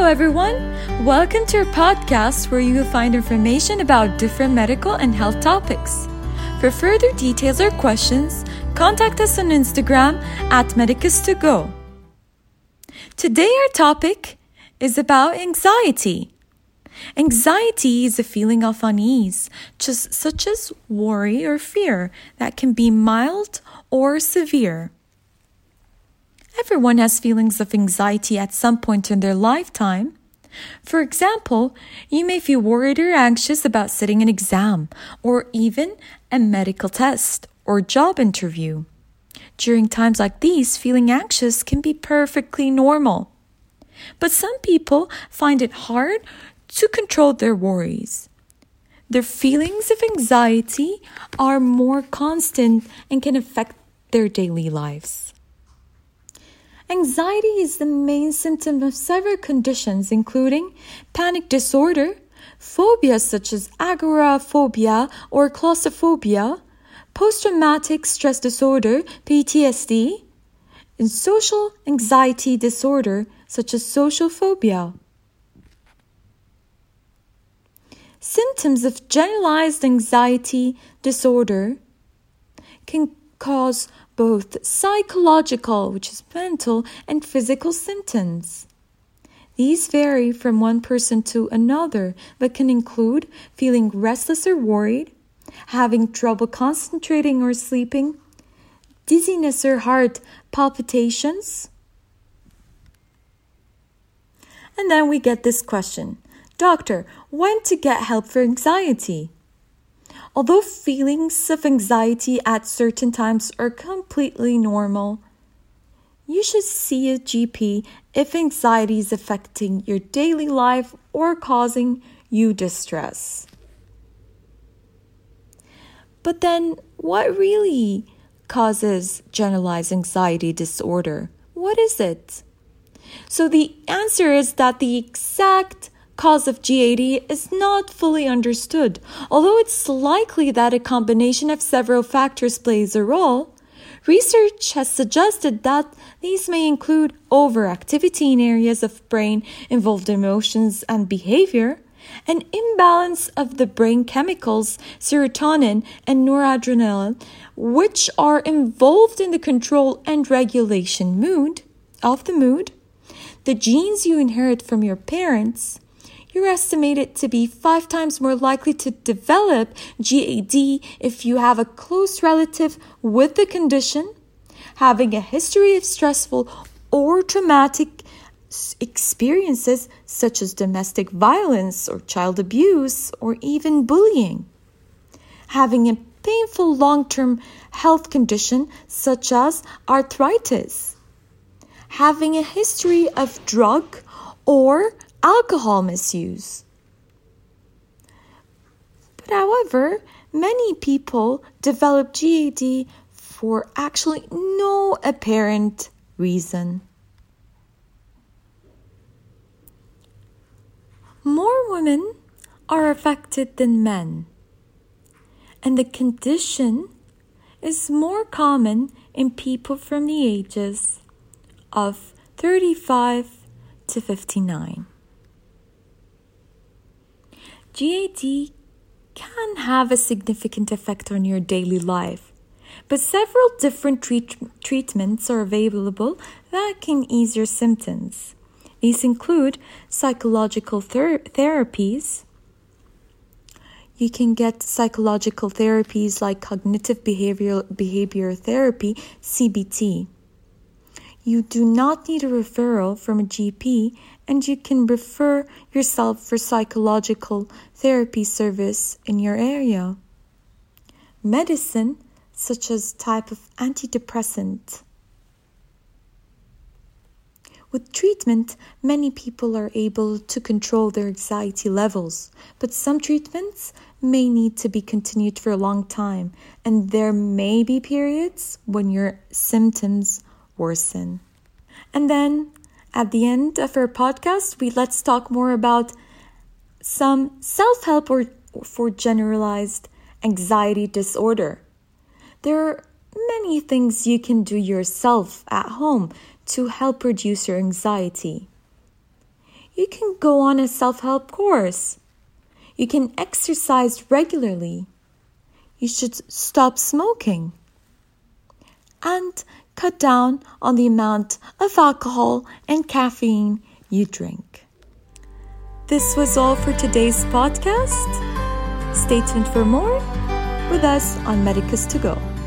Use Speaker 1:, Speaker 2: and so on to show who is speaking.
Speaker 1: Hello, everyone. Welcome to our podcast where you will find information about different medical and health topics. For further details or questions, contact us on Instagram at Medicus2Go. Today, our topic is about anxiety. Anxiety is a feeling of unease, just such as worry or fear, that can be mild or severe. Everyone has feelings of anxiety at some point in their lifetime. For example, you may feel worried or anxious about sitting an exam or even a medical test or job interview. During times like these, feeling anxious can be perfectly normal. But some people find it hard to control their worries. Their feelings of anxiety are more constant and can affect their daily lives. Anxiety is the main symptom of several conditions, including panic disorder, phobias such as agoraphobia or claustrophobia, post traumatic stress disorder, PTSD, and social anxiety disorder such as social phobia. Symptoms of generalized anxiety disorder can cause both psychological, which is mental, and physical symptoms. These vary from one person to another, but can include feeling restless or worried, having trouble concentrating or sleeping, dizziness or heart palpitations. And then we get this question Doctor, when to get help for anxiety? Although feelings of anxiety at certain times are completely normal, you should see a GP if anxiety is affecting your daily life or causing you distress. But then, what really causes generalized anxiety disorder? What is it? So, the answer is that the exact cause of GAD is not fully understood, although it's likely that a combination of several factors plays a role. Research has suggested that these may include overactivity in areas of brain involved emotions and behavior, an imbalance of the brain chemicals serotonin and noradrenaline, which are involved in the control and regulation mood of the mood, the genes you inherit from your parents, you're estimated to be five times more likely to develop GAD if you have a close relative with the condition, having a history of stressful or traumatic experiences such as domestic violence or child abuse or even bullying, having a painful long term health condition such as arthritis, having a history of drug or alcohol misuse. But however, many people develop GAD for actually no apparent reason. More women are affected than men, and the condition is more common in people from the ages of 35 to 59. GAD can have a significant effect on your daily life, but several different treat- treatments are available that can ease your symptoms. These include psychological ther- therapies. You can get psychological therapies like cognitive behavioral behavior therapy, CBT. You do not need a referral from a GP and you can refer yourself for psychological therapy service in your area. Medicine, such as type of antidepressant. With treatment, many people are able to control their anxiety levels, but some treatments may need to be continued for a long time, and there may be periods when your symptoms worsen. And then at the end of our podcast, we let's talk more about some self-help or for generalized anxiety disorder. There are many things you can do yourself at home to help reduce your anxiety. You can go on a self help course. You can exercise regularly. You should stop smoking. And cut down on the amount of alcohol and caffeine you drink. This was all for today's podcast. Stay tuned for more with us on Medicus2Go.